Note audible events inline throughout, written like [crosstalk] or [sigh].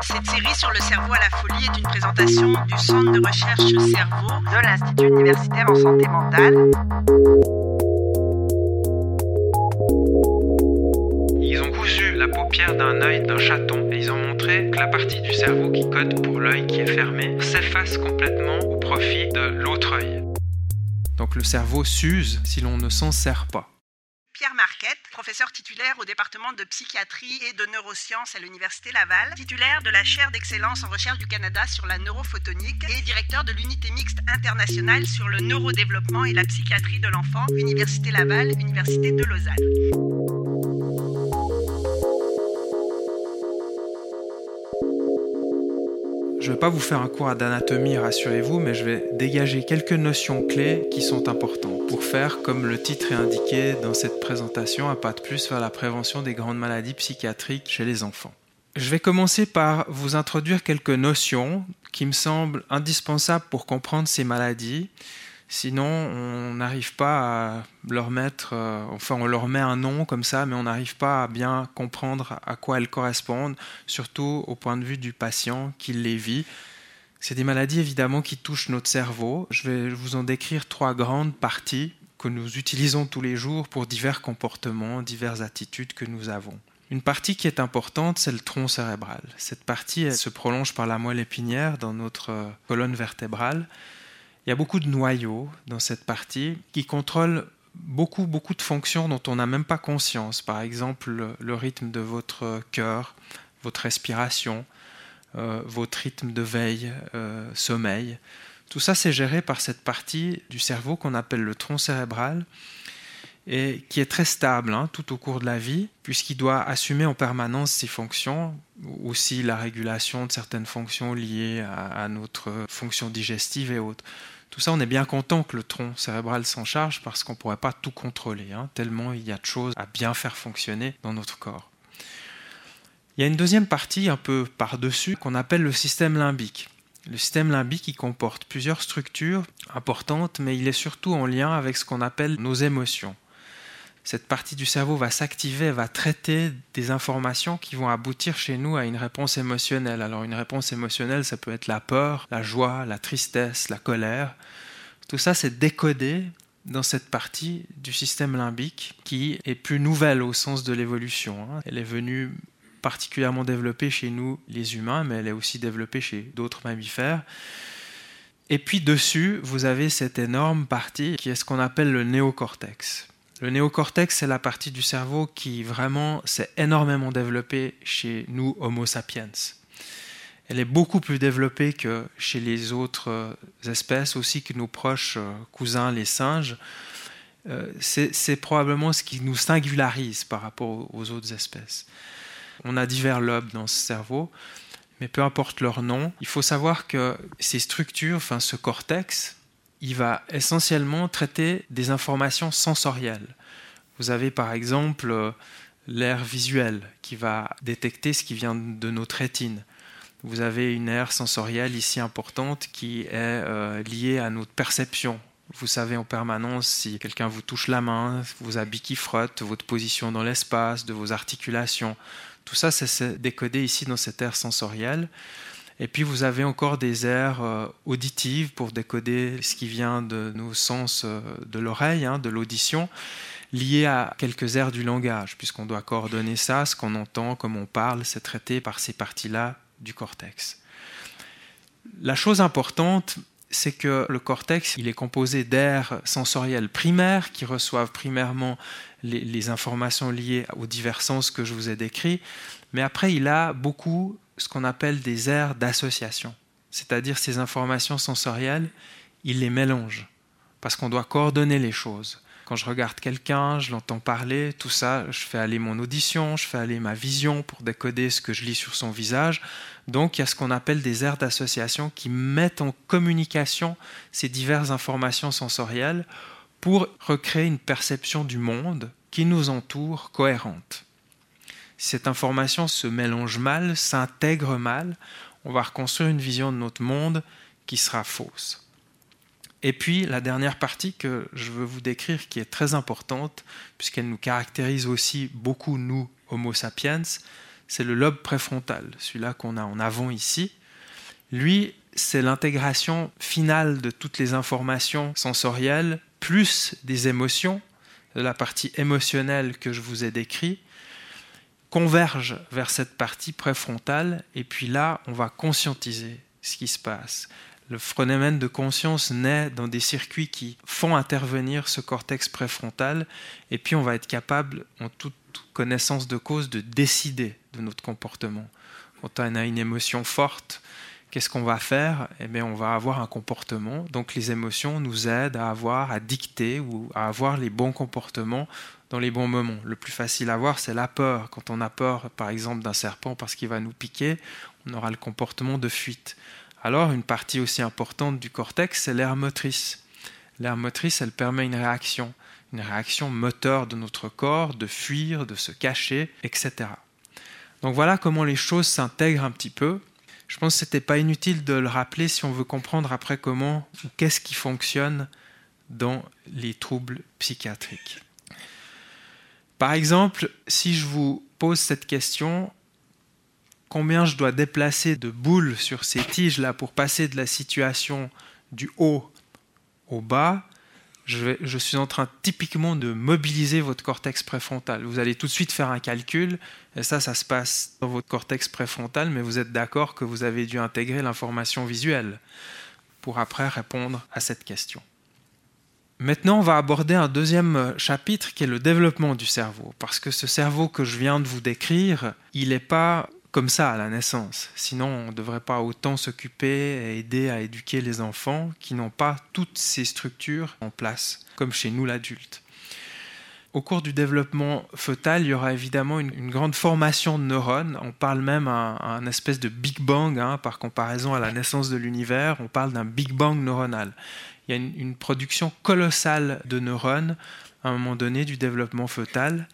Cette série sur le cerveau à la folie est une présentation du Centre de recherche cerveau de l'Institut universitaire en santé mentale. Ils ont cousu la paupière d'un œil d'un chaton et ils ont montré que la partie du cerveau qui code pour l'œil qui est fermé s'efface complètement au profit de l'autre œil. Donc le cerveau s'use si l'on ne s'en sert pas. Titulaire au département de psychiatrie et de neurosciences à l'Université Laval, titulaire de la chaire d'excellence en recherche du Canada sur la neurophotonique et directeur de l'unité mixte internationale sur le neurodéveloppement et la psychiatrie de l'enfant, Université Laval, Université de Lausanne. Je ne vais pas vous faire un cours d'anatomie, rassurez-vous, mais je vais dégager quelques notions clés qui sont importantes pour faire, comme le titre est indiqué dans cette présentation, un pas de plus vers la prévention des grandes maladies psychiatriques chez les enfants. Je vais commencer par vous introduire quelques notions qui me semblent indispensables pour comprendre ces maladies. Sinon, on n'arrive pas à leur mettre, euh, enfin, on leur met un nom comme ça, mais on n'arrive pas à bien comprendre à quoi elles correspondent, surtout au point de vue du patient qui les vit. C'est des maladies évidemment qui touchent notre cerveau. Je vais vous en décrire trois grandes parties que nous utilisons tous les jours pour divers comportements, diverses attitudes que nous avons. Une partie qui est importante, c'est le tronc cérébral. Cette partie, elle se prolonge par la moelle épinière dans notre euh, colonne vertébrale. Il y a beaucoup de noyaux dans cette partie qui contrôlent beaucoup, beaucoup de fonctions dont on n'a même pas conscience. Par exemple, le, rythme de votre cœur, votre respiration, euh, votre rythme de veille, euh, sommeil. Tout ça, c'est géré par cette partie du cerveau qu'on appelle le tronc cérébral et qui est très stable hein, tout au cours de la vie, puisqu'il doit assumer en permanence ses fonctions, aussi la régulation de certaines fonctions liées à notre fonction digestive et autres. Tout ça, on est bien content que le tronc cérébral s'en charge parce qu'on ne pourrait pas tout contrôler, hein, tellement il y a de choses à bien faire fonctionner dans notre corps. Il y a une deuxième partie un peu par-dessus qu'on appelle le système limbique. Le système limbique il comporte plusieurs structures importantes, mais il est surtout en lien avec ce qu'on appelle nos émotions cette partie du cerveau va s'activer, va traiter des informations qui vont aboutir chez nous à une réponse émotionnelle. Alors une réponse émotionnelle, ça peut être la peur, la joie, la tristesse, la colère. Tout ça, c'est décodé dans cette partie du système limbique qui est plus nouvelle au sens de l'évolution. Hein. Elle est venue particulièrement développée chez nous, les humains, mais elle est aussi développée chez d'autres mammifères. Et puis dessus, vous avez cette énorme partie qui est ce qu'on appelle le néocortex. Le néocortex, c'est la partie du cerveau qui vraiment s'est énormément développée chez nous, Homo sapiens. Elle est beaucoup plus développée que chez les autres euh, espèces, aussi que nos proches euh, cousins, les singes. Euh, c'est probablement ce qui nous singularise par rapport aux autres espèces. On a divers lobes dans ce cerveau, mais peu importe leur nom, il faut savoir que ces structures, enfin ce cortex, il va essentiellement traiter des informations sensorielles. Vous avez par exemple euh, l'air visuel qui va détecter ce qui vient de notre rétine. Vous avez une aire sensorielle ici importante qui est euh, liée à notre perception. Vous savez en permanence si quelqu'un vous touche la main, vos habits qui frottent, votre position dans l'espace, de vos articulations. Tout ça, c'est décodé ici dans cette aire sensorielle. Et puis vous avez encore des aires euh, auditives pour décoder ce qui vient de nos sens euh, de l'oreille, hein, de l'audition, liées à quelques aires du langage, puisqu'on doit coordonner ça, ce qu'on entend, comme on parle, c'est traité par ces parties-là du cortex. La chose importante, c'est que le cortex, il est composé d'aires sensorielles primaires qui reçoivent primairement les, les, informations liées aux divers sens que je vous ai décrits, mais après, il a beaucoup ce qu'on appelle des aires d'association, c'est-à-dire ces informations sensorielles, il les mélange, parce qu'on doit coordonner les choses. Quand je regarde quelqu'un, je l'entends parler, tout ça, je fais aller mon audition, je fais aller ma vision pour décoder ce que je lis sur son visage. Donc il y a ce qu'on appelle des aires d'association qui mettent en communication ces diverses informations sensorielles pour recréer une perception du monde qui nous entoure cohérente cette information se mélange mal, s'intègre mal, on va reconstruire une vision de notre monde qui sera fausse. Et puis la dernière partie que je veux vous décrire qui est très importante, puisqu'elle nous caractérise aussi beaucoup, nous, Homo sapiens, c'est le lobe préfrontal, celui-là qu'on a en avant ici. Lui, c'est l'intégration finale de toutes les informations sensorielles, plus des émotions, la partie émotionnelle que je vous ai décrite, converge vers cette partie préfrontale, et puis là, on va conscientiser ce qui se passe. Le phénomène de conscience naît dans des circuits qui font intervenir ce cortex préfrontal, et puis on va être capable, en toute connaissance de cause, de décider de notre comportement. Quand on a une émotion forte, qu'est-ce qu'on va faire? Eh on va avoir un comportement. Donc, les émotions nous aident à avoir, à dicter ou à avoir les bons comportements dans les bons moments. Le plus facile à voir, c'est la peur. Quand on a peur, par exemple, d'un serpent parce qu'il va nous piquer, on aura le comportement de fuite. Alors, une partie aussi importante du cortex, c'est l'air motrice. L'air motrice, elle permet une réaction, une réaction moteur de notre corps, de fuir, de se cacher, etc. Donc voilà comment les choses s'intègrent un petit peu. Je pense que ce n'était pas inutile de le rappeler si on veut comprendre après comment ou qu'est-ce qui fonctionne dans les troubles psychiatriques. Par exemple, si je vous pose cette question, combien je dois déplacer de boules sur ces tiges-là pour passer de la situation du haut au bas, je, suis en train typiquement de mobiliser votre cortex préfrontal. Vous allez tout de suite faire un calcul, et ça, ça se passe dans votre cortex préfrontal, mais vous êtes d'accord que vous avez dû intégrer l'information visuelle pour après répondre à cette question. Maintenant, on va aborder un deuxième chapitre qui est le développement du cerveau. Parce que ce cerveau que je viens de vous décrire, il n'est pas comme ça à la naissance. Sinon, on ne devrait pas autant s'occuper et aider à éduquer les enfants qui n'ont pas toutes ces structures en place, comme chez nous l'adulte. Au cours du développement fœtal, il y aura évidemment une, grande formation de neurones. On parle même d'un espèce de Big Bang, hein, par comparaison à la naissance de l'univers. On parle d'un Big Bang neuronal il y a une, production colossale de neurones à un moment donné du développement fœtal.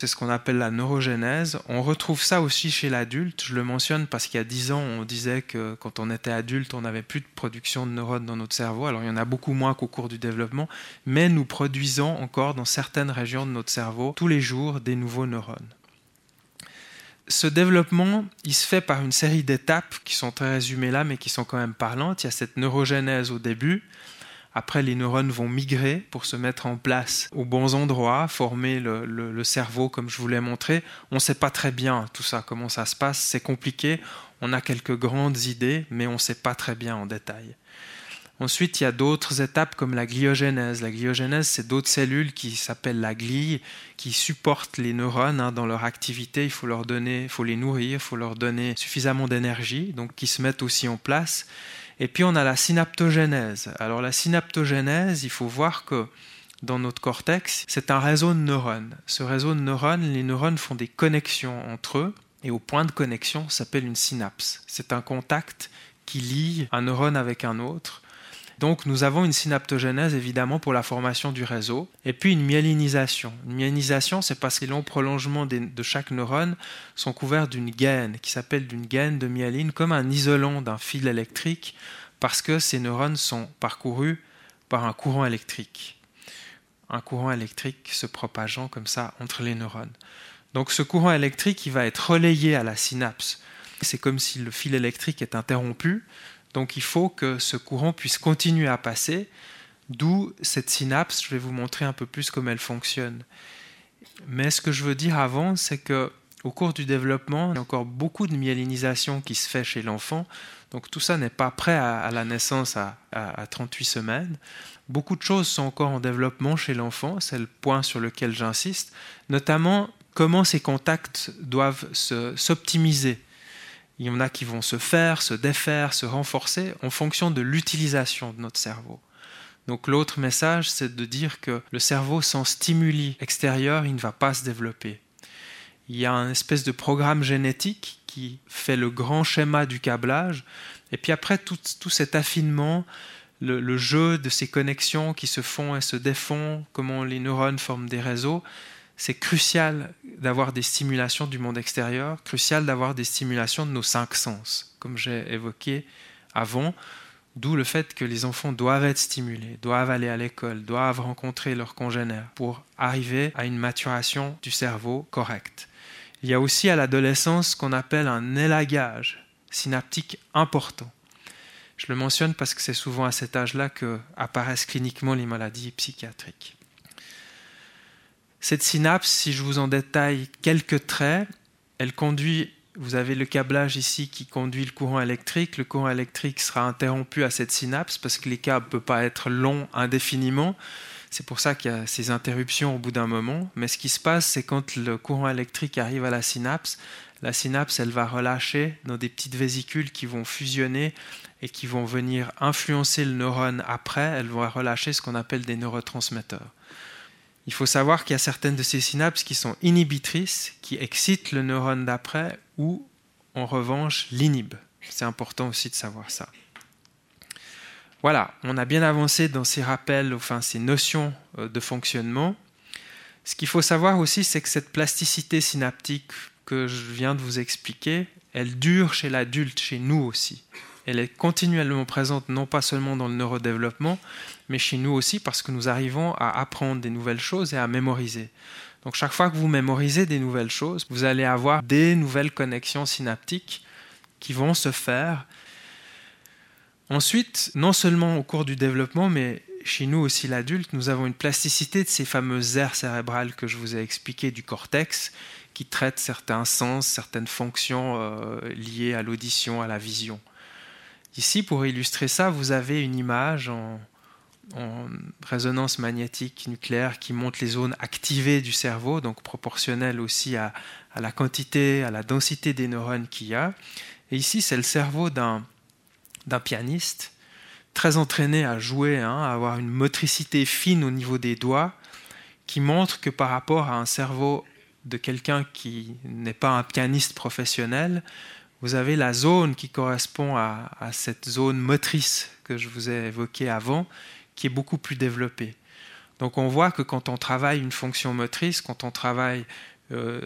C'est ce qu'on appelle la neurogénèse. On retrouve ça aussi chez l'adulte. Je le mentionne parce qu'il y a 10 ans, on disait que quand on était adulte, on n'avait plus de production de neurones dans notre cerveau. Alors il y en a beaucoup moins qu'au cours du développement, mais nous produisons encore dans certaines régions de notre cerveau tous les jours des nouveaux neurones ce développement, il se fait par une série d'étapes qui sont très résumées là, mais qui sont quand même parlantes. Il y a cette neurogénèse au début. Après, les neurones vont migrer pour se mettre en place aux bons endroits, former le, cerveau, comme je vous l'ai montré. On ne sait pas très bien tout ça, comment ça se passe. C'est compliqué. On a quelques grandes idées, mais on ne sait pas très bien en détail. Ensuite, il y a d'autres étapes comme la gliogénèse. La gliogénèse, c'est d'autres cellules qui s'appellent la glie, qui supportent les neurones hein, dans leur activité. Il faut leur donner, faut les nourrir, il faut leur donner suffisamment d'énergie, donc qui se mettent aussi en place. Et puis on a la synaptogénèse. Alors la synaptogénèse, il faut voir que dans notre cortex, c'est un réseau de neurones. Ce réseau de neurones, les neurones font des connexions entre eux, et au point de connexion s'appelle une synapse. C'est un contact qui lie un neurone avec un autre donc nous avons une synaptogénèse évidemment pour la formation du réseau, et puis une myélinisation. Une myélinisation, c'est parce que les longs prolongements de chaque neurone sont couverts d'une gaine qui s'appelle d'une gaine de myéline, comme un isolant d'un fil électrique, parce que ces neurones sont parcourus par un courant électrique. Un courant électrique se propageant comme ça entre les neurones. Donc ce courant électrique, il va être relayé à la synapse. C'est comme si le fil électrique est interrompu, donc il faut que ce courant puisse continuer à passer, d'où cette synapse, je vais vous montrer un peu plus comment elle fonctionne. Mais ce que je veux dire avant, c'est que au cours du développement, il y a encore beaucoup de myélinisation qui se fait chez l'enfant. Donc tout ça n'est pas prêt à, la naissance à, 38 semaines. Beaucoup de choses sont encore en développement chez l'enfant, c'est le point sur lequel j'insiste, notamment comment ces contacts doivent s'optimiser il y en a qui vont se faire, se défaire, se renforcer en fonction de l'utilisation de notre cerveau. Donc l'autre message, c'est de dire que le cerveau sans stimuli extérieur, il ne va pas se développer. Il y a un espèce de programme génétique qui fait le grand schéma du câblage, et puis après tout, cet affinement, le, jeu de ces connexions qui se font et se défont, comment les neurones forment des réseaux, c'est crucial d'avoir des stimulations du monde extérieur, crucial d'avoir des stimulations de nos cinq sens, comme j'ai évoqué avant, d'où le fait que les enfants doivent être stimulés, doivent aller à l'école, doivent rencontrer leurs congénères pour arriver à une maturation du cerveau correcte. Il y a aussi à l'adolescence ce qu'on appelle un élagage synaptique important. Je le mentionne parce que c'est souvent à cet âge-là que apparaissent cliniquement les maladies psychiatriques. Cette synapse, si je vous en détaille quelques traits, elle conduit, vous avez le câblage ici qui conduit le courant électrique. Le courant électrique sera interrompu à cette synapse parce que les câbles ne peuvent pas être longs indéfiniment. C'est pour ça qu'il y a ces interruptions au bout d'un moment. Mais ce qui se passe, c'est quand le courant électrique arrive à la synapse, la synapse, elle va relâcher dans des petites vésicules qui vont fusionner et qui vont venir influencer le neurone après. Elle va relâcher ce qu'on appelle des neurotransmetteurs. Il faut savoir qu'il y a certaines de ces synapses qui sont inhibitrices, qui excitent le neurone d'après ou en revanche l'inhibent. C'est important aussi de savoir ça. Voilà, on a bien avancé dans ces rappels, enfin ces notions euh, de fonctionnement. Ce qu'il faut savoir aussi, c'est que cette plasticité synaptique que je viens de vous expliquer, elle dure chez l'adulte, chez nous aussi. Elle est continuellement présente non pas seulement dans le neurodéveloppement, mais chez nous aussi parce que nous arrivons à apprendre des nouvelles choses et à mémoriser. Donc chaque fois que vous mémorisez des nouvelles choses, vous allez avoir des nouvelles connexions synaptiques qui vont se faire Ensuite, non seulement au cours du développement, mais chez nous aussi l'adulte, nous avons une plasticité de ces fameuses aires cérébrales que je vous ai expliquées du cortex, qui traitent certains sens, certaines fonctions euh, liées à l'audition, à la vision. Ici, pour illustrer ça, vous avez une image en, résonance magnétique nucléaire qui montre les zones activées du cerveau, donc proportionnelles aussi à, la quantité, à la densité des neurones qu'il y a. Et ici, c'est le cerveau d'un d'un pianiste, très entraîné à jouer, hein, à avoir une motricité fine au niveau des doigts, qui montre que par rapport à un cerveau de quelqu'un qui n'est pas un pianiste professionnel, vous avez la zone qui correspond à, cette zone motrice que je vous ai évoquée avant, qui est beaucoup plus développée. Donc on voit que quand on travaille une fonction motrice, quand on travaille euh,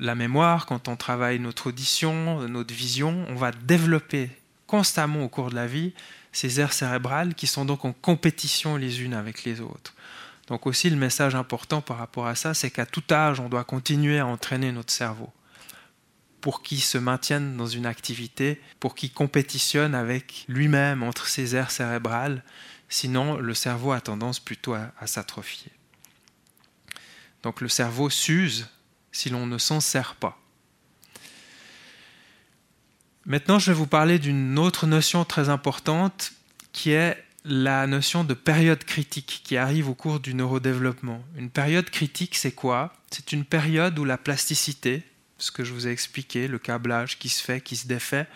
la mémoire, quand on travaille notre audition, notre vision, on va développer constamment au cours de la vie ces aires cérébrales qui sont donc en compétition les unes avec les autres. Donc aussi le message important par rapport à ça, c'est qu'à tout âge, on doit continuer à entraîner notre cerveau pour qu'il se maintienne dans une activité, pour qu'il compétitionne avec lui-même entre ses aires cérébrales, sinon le cerveau a tendance plutôt à, à s'atrophier. Donc le cerveau s'use si l'on ne s'en sert pas. Maintenant, je vais vous parler d'une autre notion très importante qui est la notion de période critique qui arrive au cours du neurodéveloppement. Une période critique, c'est quoi? C'est une période où la plasticité, ce que je vous ai expliqué, le câblage qui se fait, qui se défait,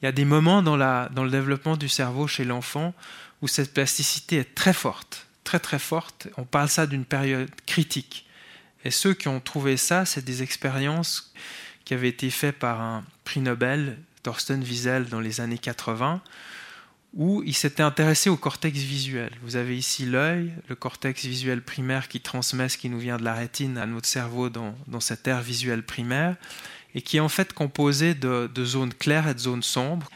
il y a des moments dans, le développement du cerveau chez l'enfant où cette plasticité est très forte, très très forte. On parle ça d'une période critique. Et ceux qui ont trouvé ça, c'est des expériences qui avaient été faites par un prix Nobel Thorsten Wiesel dans les années 80, où il s'était intéressé au cortex visuel. Vous avez ici l'œil, le cortex visuel primaire qui transmet ce qui nous vient de la rétine à notre cerveau dans, cette aire visuelle primaire, et qui est en fait composé de, de zones claires et de zones sombres.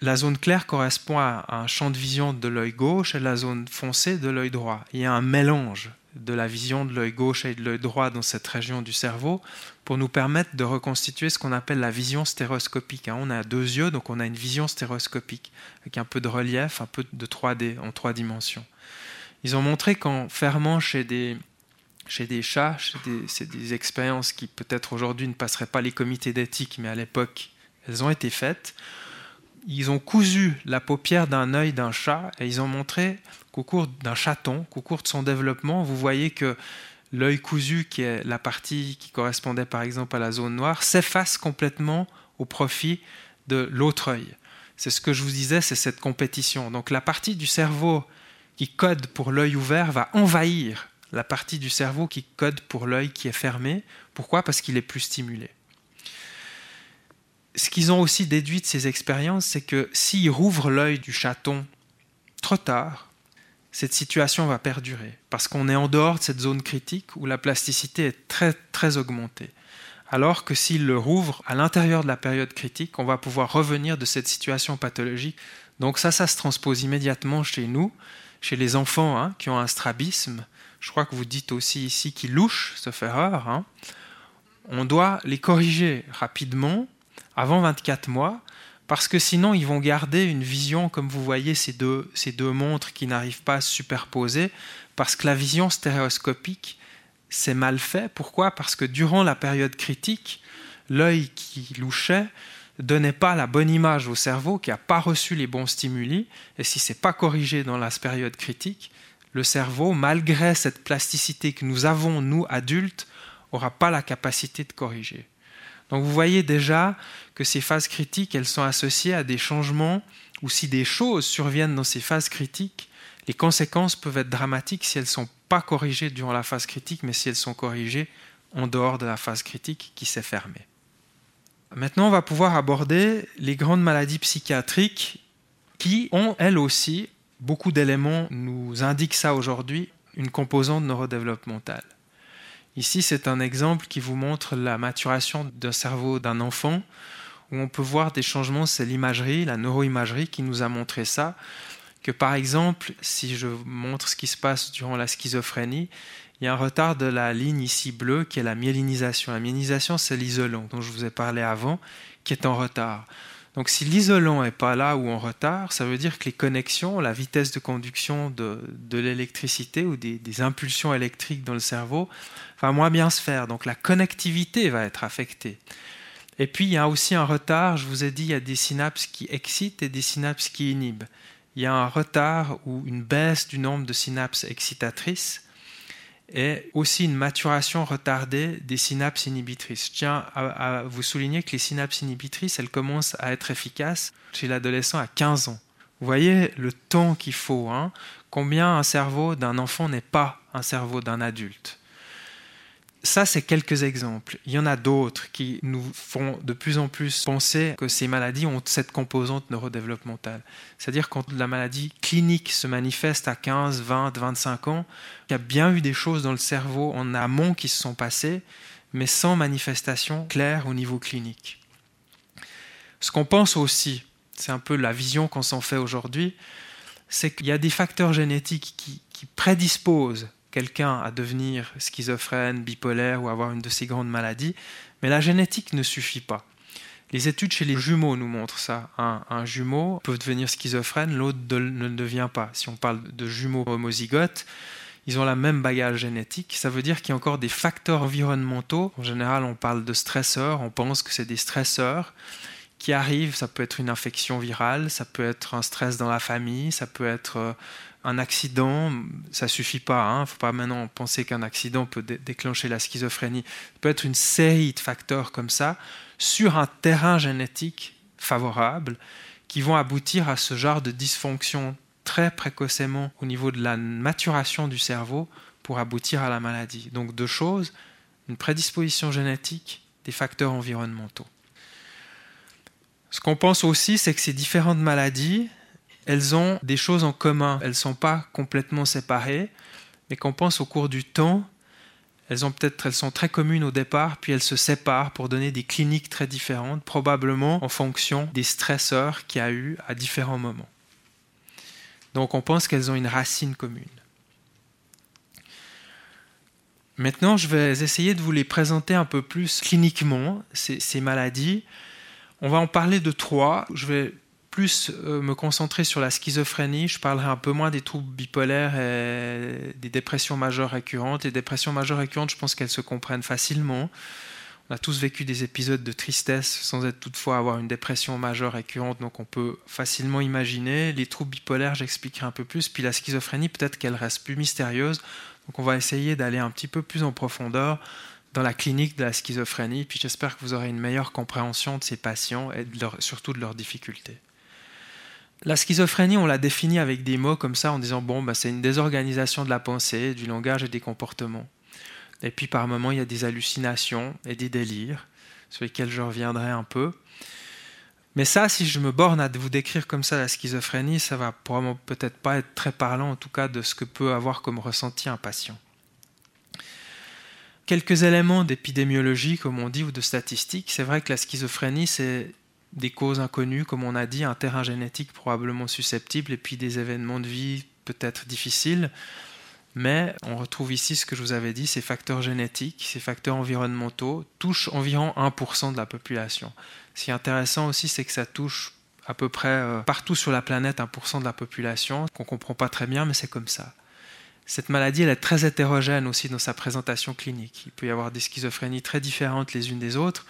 La zone claire correspond à un champ de vision de l'œil gauche et la zone foncée de l'œil droit. Il y a un mélange de la vision de l'œil gauche et de l'œil droit dans cette région du cerveau pour nous permettre de reconstituer ce qu'on appelle la vision stéréoscopique. Hein. On a deux yeux, donc on a une vision stéréoscopique avec un peu de relief, un peu de 3D en trois dimensions. Ils ont montré qu'en fermant chez des, chez des chats, c'est des expériences qui peut-être aujourd'hui ne passeraient pas les comités d'éthique, mais à l'époque, elles ont été faites. Ils ont cousu la paupière d'un œil d'un chat et ils ont montré qu'au cours d'un chaton, qu'au cours de son développement, vous voyez que l'œil cousu, qui est la partie qui correspondait par exemple à la zone noire, s'efface complètement au profit de l'autre œil. C'est ce que je vous disais, c'est cette compétition. Donc la partie du cerveau qui code pour l'œil ouvert va envahir la partie du cerveau qui code pour l'œil qui est fermé. Pourquoi? Parce qu'il est plus stimulé. Ce qu'ils ont aussi déduit de ces expériences, c'est que s'ils rouvrent l'œil du chaton trop tard, cette situation va perdurer parce qu'on est en dehors de cette zone critique où la plasticité est très très augmentée. Alors que s'il le rouvre à l'intérieur de la période critique, on va pouvoir revenir de cette situation pathologique. Donc ça, ça se transpose immédiatement chez nous, chez les enfants hein, qui ont un strabisme. Je crois que vous dites aussi ici qu'ils louchent, sauf erreur. Hein. on doit les corriger rapidement, avant 24 mois, parce que sinon ils vont garder une vision, comme vous voyez ces deux, montres qui n'arrivent pas à se superposer, parce que la vision stéréoscopique, c'est mal fait. Pourquoi? Parce que durant la période critique, l'œil qui louchait donnait pas la bonne image au cerveau, qui n'a pas reçu les bons stimuli, et si c'est pas corrigé dans la période critique, le cerveau, malgré cette plasticité que nous avons, nous adultes, n'aura pas la capacité de corriger. Donc vous voyez déjà que ces phases critiques, elles sont associées à des changements, ou si des choses surviennent dans ces phases critiques, les conséquences peuvent être dramatiques si elles ne sont pas corrigées durant la phase critique, mais si elles sont corrigées en dehors de la phase critique qui s'est fermée. Maintenant, on va pouvoir aborder les grandes maladies psychiatriques qui ont, elles aussi, beaucoup d'éléments nous indiquent ça aujourd'hui, une composante neurodéveloppementale. Ici, c'est un exemple qui vous montre la maturation d'un cerveau d'un enfant, où on peut voir des changements, c'est l'imagerie, la neuroimagerie qui nous a montré ça, que par exemple, si je montre ce qui se passe durant la schizophrénie, il y a un retard de la ligne ici bleue qui est la myélinisation. La myélinisation, c'est l'isolant dont je vous ai parlé avant, qui est en retard. Donc si l'isolant n'est pas là ou en retard, ça veut dire que les connexions, la vitesse de conduction de, l'électricité ou des, des, impulsions électriques dans le cerveau va moins bien se faire. Donc la connectivité va être affectée. Et puis il y a aussi un retard, je vous ai dit, il y a des synapses qui excitent et des synapses qui inhibent. Il y a un retard ou une baisse du nombre de synapses excitatrices et aussi une maturation retardée des synapses inhibitrices. Je tiens à, vous souligner que les synapses inhibitrices, elles commencent à être efficaces chez l'adolescent à 15 ans. Vous voyez le temps qu'il faut, hein combien un cerveau d'un enfant n'est pas un cerveau d'un adulte ça, c'est quelques exemples. Il y en a d'autres qui nous font de plus en plus penser que ces maladies ont cette composante neurodéveloppementale. C'est-à-dire quand la maladie clinique se manifeste à 15, 20, 25 ans, il y a bien eu des choses dans le cerveau en amont qui se sont passées, mais sans manifestation claire au niveau clinique. Ce qu'on pense aussi, c'est un peu la vision qu'on s'en fait aujourd'hui, c'est qu'il y a des facteurs génétiques qui, qui prédisposent quelqu'un à devenir schizophrène, bipolaire ou avoir une de ces grandes maladies, mais la génétique ne suffit pas. Les études chez les jumeaux nous montrent ça. Un, jumeau peut devenir schizophrène, l'autre ne devient pas. Si on parle de jumeaux homozygotes, ils ont la même bagage génétique. Ça veut dire qu'il y a encore des facteurs environnementaux. En général, on parle de stresseurs, on pense que c'est des stresseurs qui arrivent. Ça peut être une infection virale, ça peut être un stress dans la famille, ça peut être euh, un accident, ça suffit pas. Il hein. ne faut pas maintenant penser qu'un accident peut déclencher la schizophrénie. Ça peut être une série de facteurs comme ça sur un terrain génétique favorable qui vont aboutir à ce genre de dysfonction très précocement au niveau de la maturation du cerveau pour aboutir à la maladie. Donc deux choses, une prédisposition génétique, des facteurs environnementaux. Ce qu'on pense aussi, c'est que ces différentes maladies, elles ont des choses en commun. Elles ne sont pas complètement séparées, mais qu'on pense au cours du temps, elles, ont peut-être, elles sont très communes au départ, puis elles se séparent pour donner des cliniques très différentes, probablement en fonction des stresseurs qu'il y a eu à différents moments. Donc on pense qu'elles ont une racine commune. Maintenant, je vais essayer de vous les présenter un peu plus cliniquement, ces, ces maladies. On va en parler de trois. Je vais plus euh, me concentrer sur la schizophrénie, je parlerai un peu moins des troubles bipolaires et des dépressions majeures récurrentes. Les dépressions majeures récurrentes, je pense qu'elles se comprennent facilement. On a tous vécu des épisodes de tristesse sans être toutefois avoir une dépression majeure récurrente, donc on peut facilement imaginer. Les troubles bipolaires, j'expliquerai un peu plus. Puis la schizophrénie, peut-être qu'elle reste plus mystérieuse. Donc on va essayer d'aller un petit peu plus en profondeur dans la clinique de la schizophrénie. Puis j'espère que vous aurez une meilleure compréhension de ces patients et surtout de leurs difficultés. La schizophrénie, on l'a définit avec des mots comme ça en disant bon, bah, c'est une désorganisation de la pensée, du langage et des comportements. Et puis par moments, il y a des hallucinations et des délires, sur lesquels je reviendrai un peu. Mais ça, si je me borne à vous décrire comme ça la schizophrénie, ça va probablement peut-être pas être très parlant, en tout cas, de ce que peut avoir comme ressenti un patient. Quelques éléments d'épidémiologie, comme on dit, ou de statistiques. C'est vrai que la schizophrénie, c'est des causes inconnues, comme on a dit, un terrain génétique probablement susceptible, et puis des événements de vie peut-être difficiles. Mais on retrouve ici ce que je vous avais dit, ces facteurs génétiques, ces facteurs environnementaux touchent environ 1% de la population. Ce qui est intéressant aussi, c'est que ça touche à peu près euh, partout sur la planète 1% de la population, qu'on ne comprend pas très bien, mais c'est comme ça. Cette maladie, elle est très hétérogène aussi dans sa présentation clinique. Il peut y avoir des schizophrénies très différentes les unes des autres,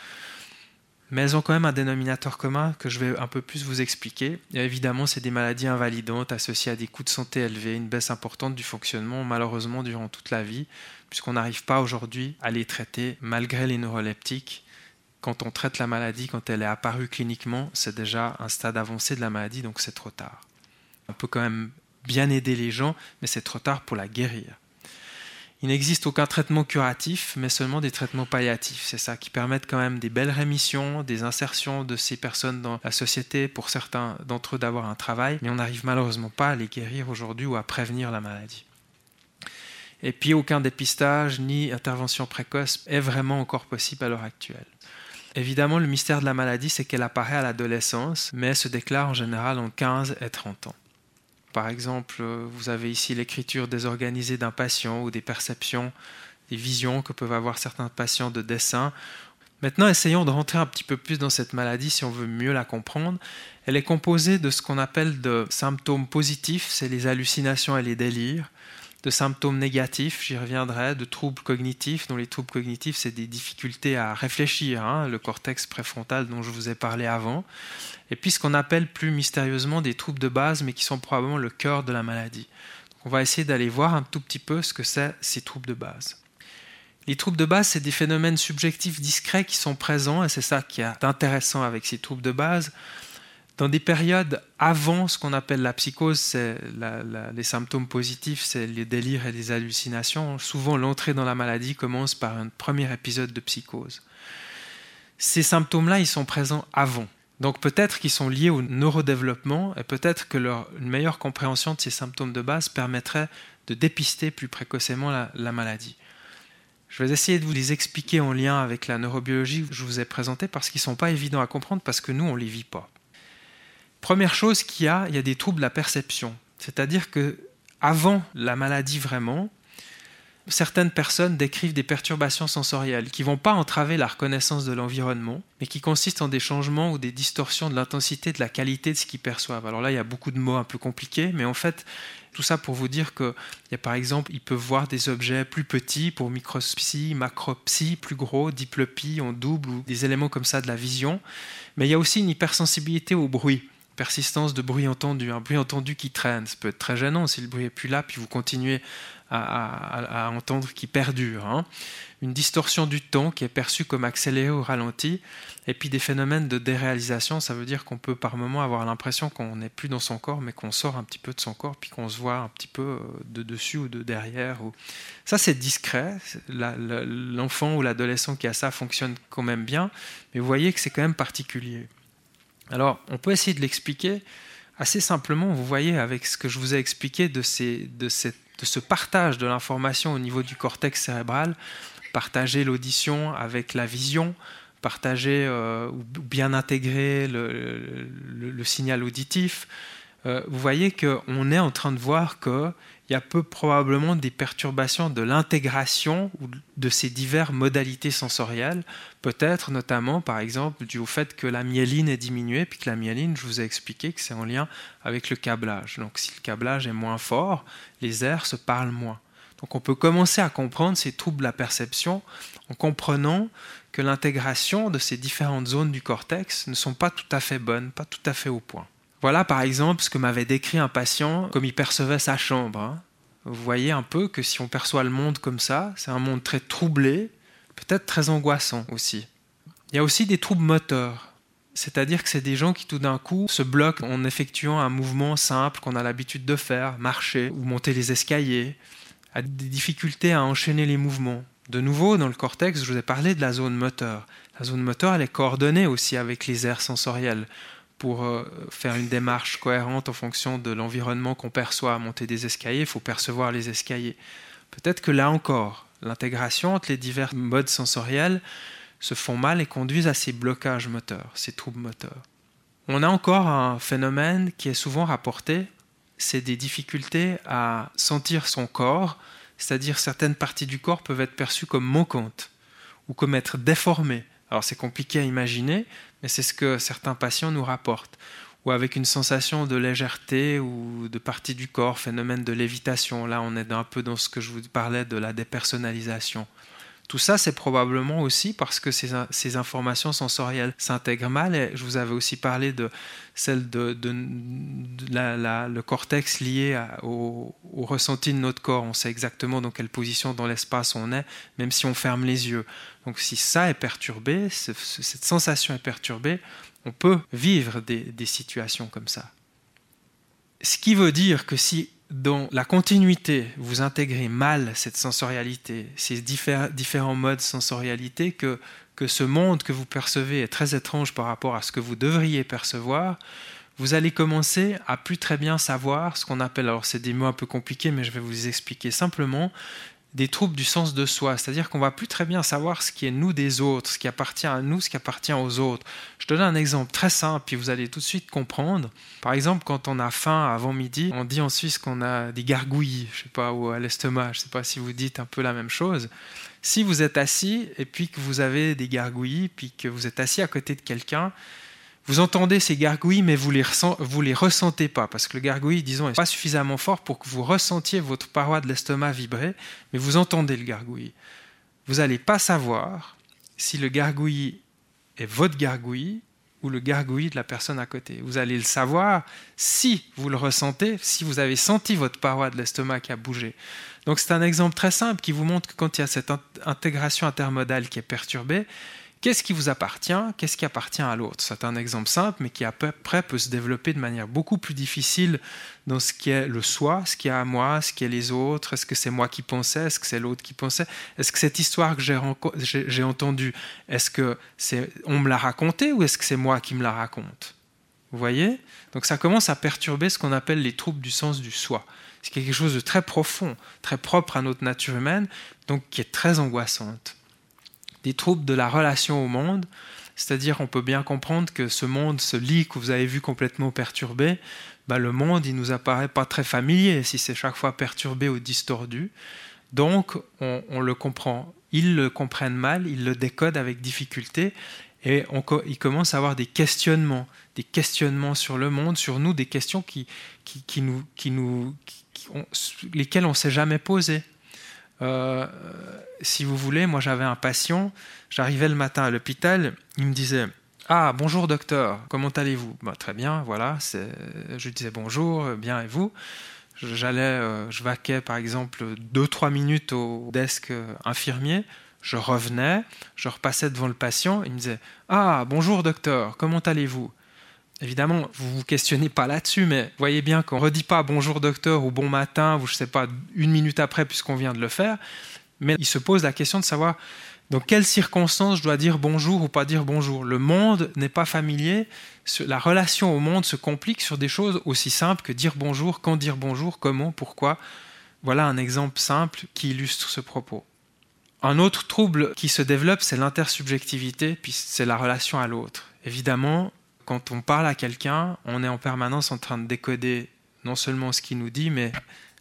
mais elles ont quand même un dénominateur commun que je vais un peu plus vous expliquer. Et évidemment, c'est des maladies invalidantes associées à des coûts de santé élevés, une baisse importante du fonctionnement, malheureusement, durant toute la vie, puisqu'on n'arrive pas aujourd'hui à les traiter malgré les neuroleptiques. Quand on traite la maladie, quand elle est apparue cliniquement, c'est déjà un stade avancé de la maladie, donc c'est trop tard. On peut quand même bien aider les gens, mais c'est trop tard pour la guérir. Il n'existe aucun traitement curatif, mais seulement des traitements palliatifs. C'est ça qui permettent quand même des belles rémissions, des insertions de ces personnes dans la société, pour certains d'entre eux d'avoir un travail, mais on n'arrive malheureusement pas à les guérir aujourd'hui ou à prévenir la maladie. Et puis aucun dépistage ni intervention précoce est vraiment encore possible à l'heure actuelle. Évidemment, le mystère de la maladie, c'est qu'elle apparaît à l'adolescence, mais se déclare en général en 15 et 30 ans. Par exemple, vous avez ici l'écriture désorganisée d'un patient ou des perceptions, des visions que peuvent avoir certains patients de dessin. Maintenant, essayons de rentrer un petit peu plus dans cette maladie si on veut mieux la comprendre. Elle est composée de ce qu'on appelle de symptômes positifs, c'est les hallucinations et les délires, de symptômes négatifs, j'y reviendrai, de troubles cognitifs, dont les troubles cognitifs, c'est des difficultés à réfléchir, hein, le cortex préfrontal dont je vous ai parlé avant, et puis ce qu'on appelle plus mystérieusement des troubles de base, mais qui sont probablement le cœur de la maladie. on va essayer d'aller voir un tout petit peu ce que c'est ces troubles de base. Les troubles de base, c'est des phénomènes subjectifs discrets qui sont présents, et c'est ça qui est intéressant avec ces troubles de base. Dans des périodes avant ce qu'on appelle la psychose, c'est les symptômes positifs, c'est les délires et les hallucinations. Souvent, l'entrée dans la maladie commence par un premier épisode de psychose. Ces symptômes-là, ils sont présents avant. Donc peut-être qu'ils sont liés au neurodéveloppement et peut-être que une meilleure compréhension de ces symptômes de base permettrait de dépister plus précocement la, la maladie. Je vais essayer de vous les expliquer en lien avec la neurobiologie que je vous ai présentée parce qu'ils ne sont pas évidents à comprendre parce que nous, on ne les vit pas. Première chose qu'il y a, il y a des troubles de la perception. C'est-à-dire que avant la maladie vraiment, certaines personnes décrivent des perturbations sensorielles qui ne vont pas entraver la reconnaissance de l'environnement, mais qui consistent en des changements ou des distorsions de l'intensité, de la qualité de ce qu'ils perçoivent. Alors là, il y a beaucoup de mots un peu compliqués, mais en fait, tout ça pour vous dire qu'il y a par exemple, ils peuvent voir des objets plus petits pour micropsie, macropsie, plus gros, diplopie en double ou des éléments comme ça de la vision. Mais il y a aussi une hypersensibilité au bruit persistance de bruit entendu, un bruit entendu qui traîne. Ça peut être très gênant si le bruit n'est plus là, puis vous continuez à, entendre qui perdure. Hein. Une distorsion du temps qui est perçue comme accélérée ou ralentie, et puis des phénomènes de déréalisation, ça veut dire qu'on peut par moment avoir l'impression qu'on n'est plus dans son corps, mais qu'on sort un petit peu de son corps, puis qu'on se voit un petit peu euh, de dessus ou de derrière. Ça, c'est discret. L'enfant ou l'adolescent qui a ça fonctionne quand même bien, mais vous voyez que c'est quand même particulier. Alors, on peut essayer de l'expliquer assez simplement, vous voyez, avec ce que je vous ai expliqué de, ce partage de l'information au niveau du cortex cérébral, partager l'audition avec la vision, partager euh, ou bien intégrer le, signal auditif. Euh, vous voyez qu'on est en train de voir que il y a peu probablement des perturbations de l'intégration de ces diverses modalités sensorielles, peut-être notamment par exemple dû au fait que la myéline est diminuée, puis que la myéline, je vous ai expliqué que c'est en lien avec le câblage. Donc si le câblage est moins fort, les airs se parlent moins. Donc on peut commencer à comprendre ces troubles de la perception en comprenant que l'intégration de ces différentes zones du cortex ne sont pas tout à fait bonnes, pas tout à fait au point. Voilà par exemple ce que m'avait décrit un patient comme il percevait sa chambre. Hein. Vous voyez un peu que si on perçoit le monde comme ça, c'est un monde très troublé, peut-être très angoissant aussi. Il y a aussi des troubles moteurs, c'est-à-dire que c'est des gens qui tout d'un coup se bloquent en effectuant un mouvement simple qu'on a l'habitude de faire, marcher ou monter les escaliers, a des difficultés à enchaîner les mouvements. De nouveau, dans le cortex, je vous ai parlé de la zone moteur. La zone moteur, elle est coordonnée aussi avec les aires sensorielles pour euh, faire une démarche cohérente en fonction de l'environnement qu'on perçoit à monter des escaliers, il faut percevoir les escaliers. Peut-être que là encore, l'intégration entre les divers modes sensoriels se font mal et conduisent à ces blocages moteurs, ces troubles moteurs. On a encore un phénomène qui est souvent rapporté, c'est des difficultés à sentir son corps, c'est-à-dire certaines parties du corps peuvent être perçues comme manquantes ou comme être déformées. Alors c'est compliqué à imaginer, mais c'est ce que certains patients nous rapportent. Ou avec une sensation de légèreté ou de partie du corps, phénomène de lévitation. Là, on est un peu dans ce que je vous parlais de la dépersonnalisation. Tout ça, c'est probablement aussi parce que ces, informations sensorielles s'intègrent mal. Et je vous avais aussi parlé de celle de, le cortex lié au, ressenti de notre corps. On sait exactement dans quelle position dans l'espace on est, même si on ferme les yeux. Donc si ça est perturbé, cette sensation est perturbée, on peut vivre des situations comme ça. Ce qui veut dire que si dans la continuité, vous intégrez mal cette sensorialité, ces différents modes sensorialité, que, que ce monde que vous percevez est très étrange par rapport à ce que vous devriez percevoir, vous allez commencer à plus très bien savoir ce qu'on appelle, alors c'est des mots un peu compliqués, mais je vais vous expliquer simplement, des troubles du sens de soi, c'est-à-dire qu'on va plus très bien savoir ce qui est nous des autres, ce qui appartient à nous, ce qui appartient aux autres. Je donne un exemple très simple, puis vous allez tout de suite comprendre. Par exemple, quand on a faim avant midi, on dit en Suisse qu'on a des gargouilles, je sais pas, ou à l'estomac, je sais pas si vous dites un peu la même chose. Si vous êtes assis et puis que vous avez des gargouilles, puis que vous êtes assis à côté de quelqu'un, vous entendez ces gargouilles, mais vous vous les ressentez pas, parce que le gargouille, disons, n'est pas suffisamment fort pour que vous ressentiez votre paroi de l'estomac vibrer, mais vous entendez le gargouille. Vous n'allez pas savoir si le gargouille est votre gargouille ou le gargouille de la personne à côté. Vous allez le savoir si vous le ressentez, si vous avez senti votre paroi de l'estomac qui a bougé. Donc c'est un exemple très simple qui vous montre que quand il y a cette intégration intermodale qui est perturbée, Qu'est-ce qui vous appartient Qu'est-ce qui appartient à l'autre? C'est un exemple simple, mais qui à peu près peut se développer de manière beaucoup plus difficile dans ce qui est le soi, ce qui est à moi, ce qui est les autres. Est-ce que c'est moi qui pensais? Est-ce que c'est l'autre qui pensait? Est-ce que cette histoire que j'ai entendue, est-ce que c'est on me l'a racontée ou est-ce que c'est moi qui me la raconte? Vous voyez? Donc ça commence à perturber ce qu'on appelle les troubles du sens du soi. C'est quelque chose de très profond, très propre à notre nature humaine, donc qui est très angoissante des troubles de la relation au monde, c'est-à-dire on peut bien comprendre que ce monde, ce lit que vous avez vu complètement perturbé, bah, le monde il nous apparaît pas très familier si c'est chaque fois perturbé ou distordu. Donc on, le comprend, ils le comprennent mal, ils le décodent avec difficulté et ils commencent à avoir des questionnements, des questionnements sur le monde, sur nous, des questions qui, qui nous, lesquelles on ne s'est jamais posées. Euh, si vous voulez, moi j'avais un patient, j'arrivais le matin à l'hôpital, il me disait Ah, bonjour docteur, comment allez-vous? Bah, Très bien, voilà. Je lui disais bonjour, bien et vous? J'allais, euh, je vaquais par exemple 2-3 minutes au desk euh, infirmier, je revenais, je repassais devant le patient, il me disait Ah, bonjour docteur, comment allez-vous? Évidemment, vous vous questionnez pas là-dessus, mais voyez bien qu'on redit pas bonjour docteur ou bon matin, ou je sais pas, une minute après puisqu'on vient de le faire, mais il se pose la question de savoir dans quelles circonstances je dois dire bonjour ou pas dire bonjour. Le monde n'est pas familier, la relation au monde se complique sur des choses aussi simples que dire bonjour, quand dire bonjour, comment, pourquoi. Voilà un exemple simple qui illustre ce propos. Un autre trouble qui se développe, c'est l'intersubjectivité, puis c'est la relation à l'autre. Évidemment, quand on parle à quelqu'un, on est en permanence en train de décoder non seulement ce qu'il nous dit, mais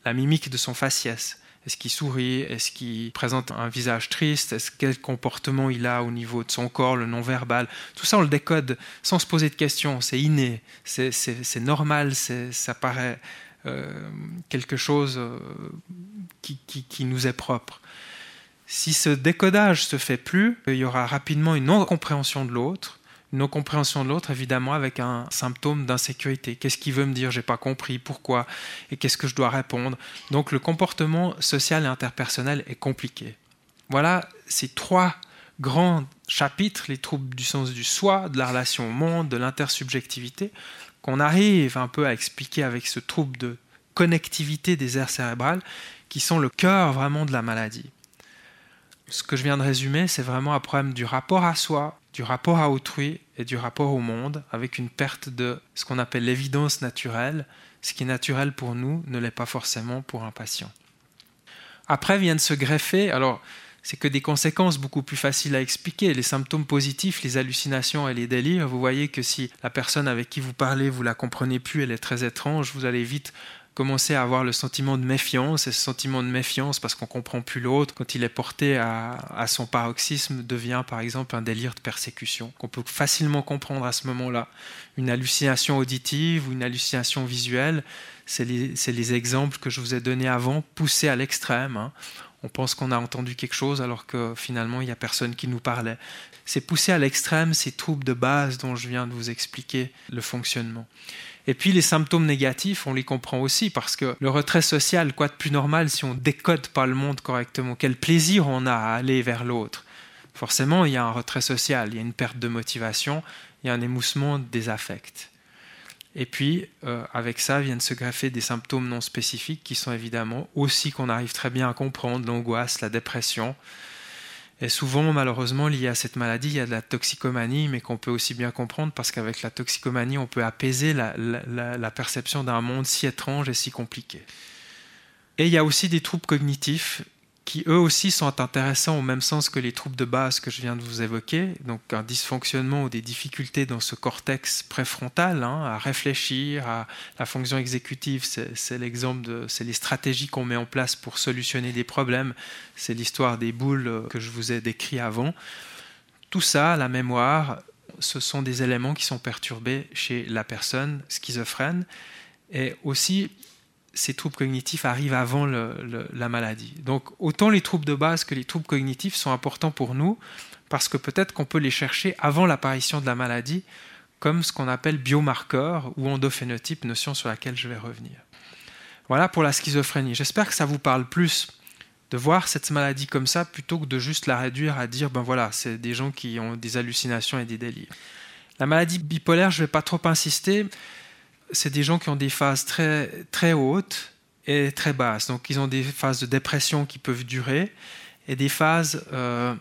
la mimique de son faciès. Est-ce qu'il sourit? Est-ce qu'il présente un visage triste? Est-ce quel comportement il a au niveau de son corps, le non-verbal? Tout ça, on le décode sans se poser de questions. C'est inné, c'est normal, ça paraît euh, quelque chose euh, qui, qui, nous est propre. Si ce décodage se fait plus, il y aura rapidement une non-compréhension de l'autre, nos compréhensions de l'autre, évidemment, avec un symptôme d'insécurité. Qu'est-ce qu'il veut me dire? J'ai pas compris. Pourquoi? Et qu'est-ce que je dois répondre? Donc, le comportement social et interpersonnel est compliqué. Voilà ces trois grands chapitres les troubles du sens du soi, de la relation au monde, de l'intersubjectivité, qu'on arrive un peu à expliquer avec ce trouble de connectivité des aires cérébrales, qui sont le cœur vraiment de la maladie. Ce que je viens de résumer, c'est vraiment un problème du rapport à soi, du rapport à autrui et du rapport au monde, avec une perte de ce qu'on appelle l'évidence naturelle. Ce qui est naturel pour nous ne l'est pas forcément pour un patient. Après viennent se greffer, alors c'est que des conséquences beaucoup plus faciles à expliquer. Les symptômes positifs, les hallucinations et les délires, vous voyez que si la personne avec qui vous parlez, vous la comprenez plus, elle est très étrange, vous allez vite commencer à avoir le sentiment de méfiance, et ce sentiment de méfiance, parce qu'on comprend plus l'autre, quand il est porté à, son paroxysme, devient par exemple un délire de persécution, qu'on peut facilement comprendre à ce moment-là. Une hallucination auditive ou une hallucination visuelle, c'est les, les, exemples que je vous ai donnés avant, poussés à l'extrême. Hein. On pense qu'on a entendu quelque chose alors que finalement il n'y a personne qui nous parlait. C'est poussé à l'extrême ces troubles de base dont je viens de vous expliquer le fonctionnement. Et puis les symptômes négatifs, on les comprend aussi parce que le retrait social, quoi de plus normal si on décode pas le monde correctement? Quel plaisir on a à aller vers l'autre? Forcément, il y a un retrait social, il y a une perte de motivation, il y a un émoussement des affects. Et puis, euh, avec ça, viennent se greffer des symptômes non spécifiques qui sont évidemment aussi qu'on arrive très bien à comprendre, l'angoisse, la dépression. Et souvent, malheureusement, lié à cette maladie, il y a de la toxicomanie, mais qu'on peut aussi bien comprendre parce qu'avec la toxicomanie, on peut apaiser la, la perception d'un monde si étrange et si compliqué. Et il y a aussi des troubles cognitifs qui eux aussi sont intéressants au même sens que les troubles de base que je viens de vous évoquer, donc un dysfonctionnement ou des difficultés dans ce cortex préfrontal hein, à réfléchir, à la fonction exécutive, c'est l'exemple c'est les stratégies qu'on met en place pour solutionner des problèmes, c'est l'histoire des boules que je vous ai décrit avant. Tout ça, la mémoire, ce sont des éléments qui sont perturbés chez la personne schizophrène. Et aussi ces troubles cognitifs arrivent avant la maladie. Donc autant les troubles de base que les troubles cognitifs sont importants pour nous, parce que peut-être qu'on peut les chercher avant l'apparition de la maladie, comme ce qu'on appelle biomarqueurs ou endophénotype, notion sur laquelle je vais revenir. Voilà pour la schizophrénie. J'espère que ça vous parle plus de voir cette maladie comme ça plutôt que de juste la réduire à dire ben voilà, c'est des gens qui ont des hallucinations et des délires. La maladie bipolaire, je ne vais pas trop insister c'est des gens qui ont des phases très, très hautes et très basses. Donc, ils ont des phases de dépression qui peuvent durer et des phases euh,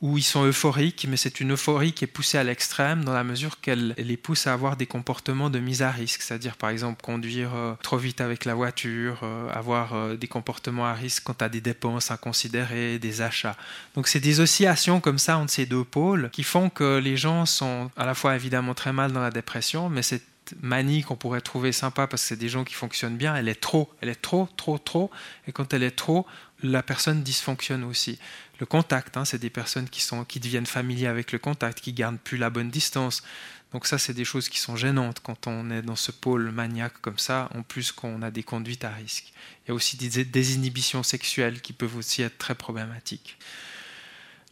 où ils sont euphoriques, mais c'est une euphorie qui est poussée à l'extrême dans la mesure qu'elle les pousse à avoir des comportements de mise à risque, c'est-à-dire par exemple conduire euh, trop vite avec la voiture, euh, avoir des comportements à risque quant à des dépenses inconsidérées, des achats. Donc c'est des oscillations comme ça entre ces deux pôles qui font que les gens sont à la fois évidemment très mal dans la dépression, mais c'est manie qu'on pourrait trouver sympa parce que c'est des gens qui fonctionnent bien, elle est trop, elle est trop, trop, trop. Et quand elle est trop, la personne dysfonctionne aussi. Le contact, hein, c'est des personnes qui, sont, qui deviennent familiers avec le contact, qui gardent plus la bonne distance. Donc ça, c'est des choses qui sont gênantes quand on est dans ce pôle maniaque comme ça, en plus qu'on a des conduites à risque. Il y a aussi des désinhibitions sexuelles qui peuvent aussi être très problématiques.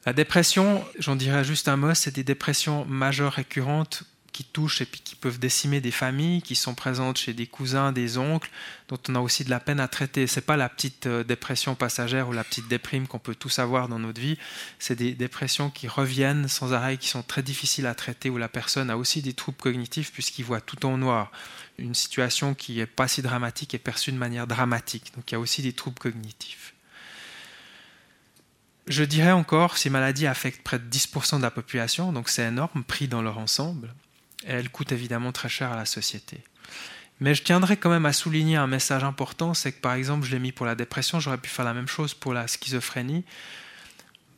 La dépression, j'en dirais juste un mot, c'est des dépressions majeures récurrentes qui touchent et puis qui peuvent décimer des familles, qui sont présentes chez des cousins, des oncles, dont on a aussi de la peine à traiter. C'est pas la petite euh, dépression passagère ou la petite déprime qu'on peut tous avoir dans notre vie. C'est des dépressions qui reviennent sans arrêt, qui sont très difficiles à traiter, où la personne a aussi des troubles cognitifs puisqu'il voit tout en noir. Une situation qui n'est pas si dramatique est perçue de manière dramatique. Donc il y a aussi des troubles cognitifs. Je dirais encore, ces maladies affectent près de 10% de la population, donc c'est énorme, pris dans leur ensemble elle coûte évidemment très cher à la société. Mais je tiendrai quand même à souligner un message important, c'est que par exemple, je l'ai mis pour la dépression, j'aurais pu faire la même chose pour la schizophrénie.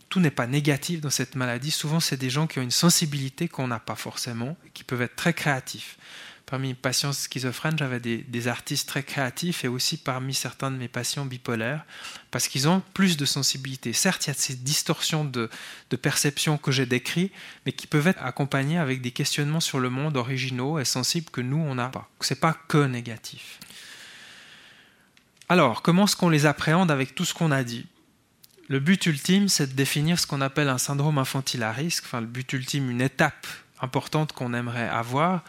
Tout n'est pas négatif dans cette maladie. Souvent, c'est des gens qui ont une sensibilité qu'on n'a pas forcément, qui peuvent être très créatifs. Parmi mes patients schizophrènes, j'avais des, artistes très créatifs et aussi parmi certains de mes patients bipolaires, parce qu'ils ont plus de sensibilité. Certes, il y a ces distorsions de, perception que j'ai décrites, mais qui peuvent être accompagnées avec des questionnements sur le monde originaux et sensibles que nous, on n'a pas. Ce n'est pas que négatif. Alors, comment est-ce qu'on les appréhende avec tout ce qu'on a dit? Le but ultime, c'est de définir ce qu'on appelle un syndrome infantile à risque, enfin le but ultime, une étape importante qu'on aimerait avoir,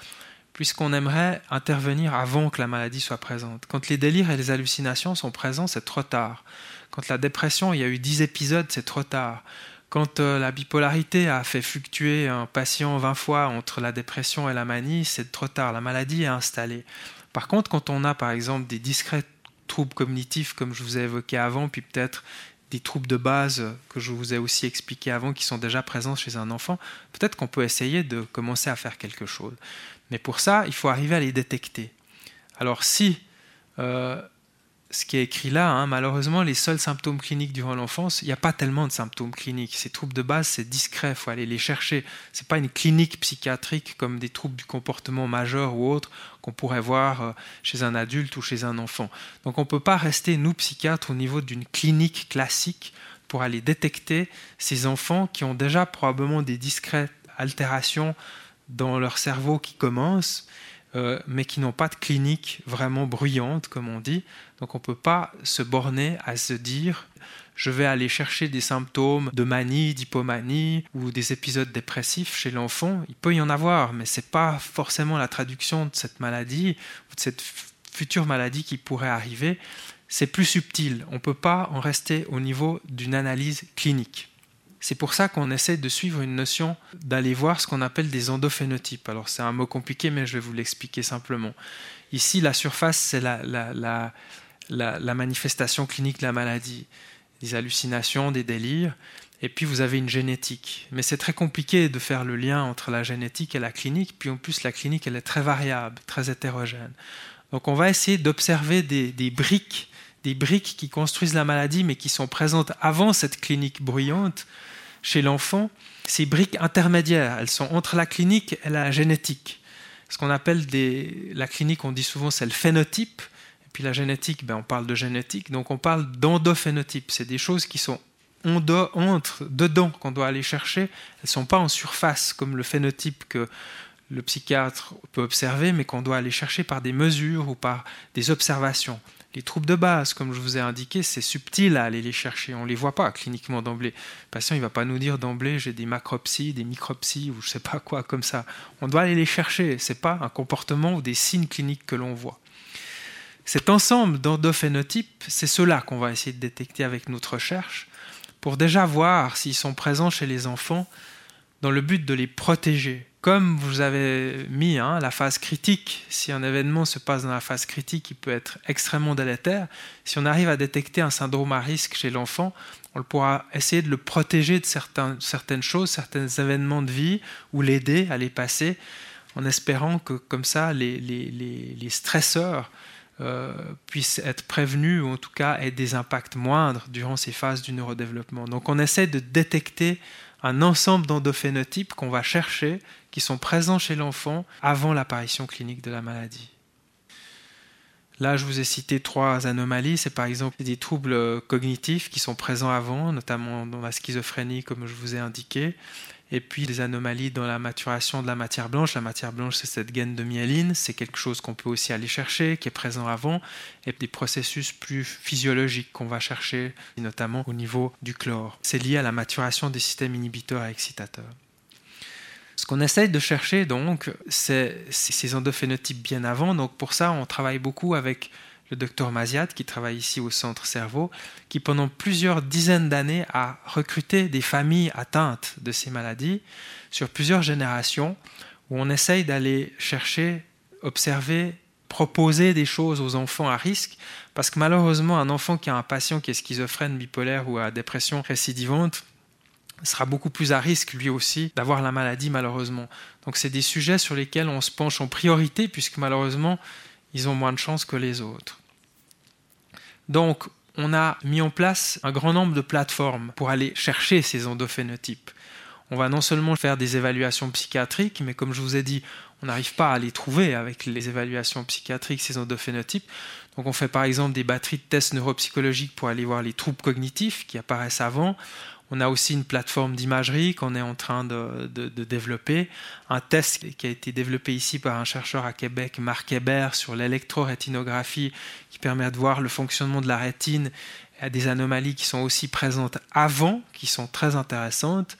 puisqu'on aimerait intervenir avant que la maladie soit présente. Quand les délires et les hallucinations sont présents, c'est trop tard. Quand la dépression, il y a eu 10 épisodes, c'est trop tard. Quand euh, la bipolarité a fait fluctuer un patient 20 fois entre la dépression et la manie, c'est trop tard. La maladie est installée. Par contre, quand on a par exemple des discrets troubles cognitifs, comme je vous ai évoqué avant, puis peut-être des troubles de base que je vous ai aussi expliqué avant qui sont déjà présents chez un enfant, peut-être qu'on peut essayer de commencer à faire quelque chose. Mais pour ça, il faut arriver à les détecter. Alors si euh, ce qui est écrit là. Hein. Malheureusement, les seuls symptômes cliniques durant l'enfance, il n'y a pas tellement de symptômes cliniques. Ces troubles de base, c'est discret, il faut aller les chercher. Ce n'est pas une clinique psychiatrique comme des troubles du comportement majeur ou autres qu'on pourrait voir euh, chez un adulte ou chez un enfant. Donc on ne peut pas rester, nous, psychiatres, au niveau d'une clinique classique pour aller détecter ces enfants qui ont déjà probablement des discrètes altérations dans leur cerveau qui commencent euh, mais qui n'ont pas de clinique vraiment bruyante, comme on dit. Donc on ne peut pas se borner à se dire je vais aller chercher des symptômes de manie, d'hypomanie ou des épisodes dépressifs chez l'enfant. Il peut y en avoir, mais ce n'est pas forcément la traduction de cette maladie ou de cette future maladie qui pourrait arriver. C'est plus subtil. On ne peut pas en rester au niveau d'une analyse clinique. C'est pour ça qu'on essaie de suivre une notion d'aller voir ce qu'on appelle des endophénotypes. Alors c'est un mot compliqué, mais je vais vous l'expliquer simplement. Ici, la surface, c'est la, manifestation clinique de la maladie, des hallucinations, des délires. Et puis vous avez une génétique. Mais c'est très compliqué de faire le lien entre la génétique et la clinique. Puis en plus, la clinique, elle est très variable, très hétérogène. Donc on va essayer d'observer des briques des briques qui construisent la maladie, mais qui sont présentes avant cette clinique bruyante, chez l'enfant, ces briques intermédiaires, elles sont entre la clinique et la génétique. Ce qu'on appelle la clinique, on dit souvent c'est le phénotype, et puis la génétique, ben on parle de génétique, donc on parle d'endophénotype. C'est des choses qui sont entre, dedans, qu'on doit aller chercher. Elles ne sont pas en surface, comme le phénotype que le psychiatre peut observer, mais qu'on doit aller chercher par des mesures ou par des observations. Les troubles de base, comme je vous ai indiqué, c'est subtil à aller les chercher. On ne les voit pas cliniquement d'emblée. Le patient ne va pas nous dire d'emblée j'ai des macropsies, des micropsies ou je ne sais pas quoi comme ça. On doit aller les chercher. Ce n'est pas un comportement ou des signes cliniques que l'on voit. Cet ensemble d'endophénotypes, c'est cela qu'on va essayer de détecter avec notre recherche pour déjà voir s'ils sont présents chez les enfants dans le but de les protéger comme vous avez mis hein, la phase critique, si un événement se passe dans la phase critique, il peut être extrêmement délétère. Si on arrive à détecter un syndrome à risque chez l'enfant, on pourra essayer de le protéger de certaines choses, certains événements de vie, ou l'aider à les passer, en espérant que comme ça, les, stresseurs euh, puissent être prévenus, ou en tout cas aient des impacts moindres durant ces phases du neurodéveloppement. Donc on essaie de détecter un ensemble d'endophénotypes qu'on va chercher, qui sont présents chez l'enfant avant l'apparition clinique de la maladie. Là, je vous ai cité trois anomalies. C'est par exemple des troubles cognitifs qui sont présents avant, notamment dans la schizophrénie, comme je vous ai indiqué. Et puis des anomalies dans la maturation de la matière blanche. La matière blanche, c'est cette gaine de myéline. C'est quelque chose qu'on peut aussi aller chercher, qui est présent avant. Et des processus plus physiologiques qu'on va chercher, notamment au niveau du chlore. C'est lié à la maturation des systèmes inhibiteurs et excitateurs. Ce qu'on essaye de chercher, donc, c'est ces endophénotypes bien avant. Donc, pour ça, on travaille beaucoup avec le docteur Maziad, qui travaille ici au Centre Cerveau, qui pendant plusieurs dizaines d'années a recruté des familles atteintes de ces maladies sur plusieurs générations, où on essaye d'aller chercher, observer, proposer des choses aux enfants à risque, parce que malheureusement, un enfant qui a un patient qui est schizophrène, bipolaire ou à dépression récidivante, sera beaucoup plus à risque lui aussi d'avoir la maladie malheureusement. Donc c'est des sujets sur lesquels on se penche en priorité puisque malheureusement ils ont moins de chances que les autres. Donc on a mis en place un grand nombre de plateformes pour aller chercher ces endophénotypes. On va non seulement faire des évaluations psychiatriques, mais comme je vous ai dit, on n'arrive pas à les trouver avec les évaluations psychiatriques, ces endophénotypes. Donc on fait par exemple des batteries de tests neuropsychologiques pour aller voir les troubles cognitifs qui apparaissent avant. On a aussi une plateforme d'imagerie qu'on est en train de, développer, un test qui a été développé ici par un chercheur à Québec, Marc Hébert, sur l'électrorétinographie, qui permet de voir le fonctionnement de la rétine. Et des anomalies qui sont aussi présentes avant, qui sont très intéressantes,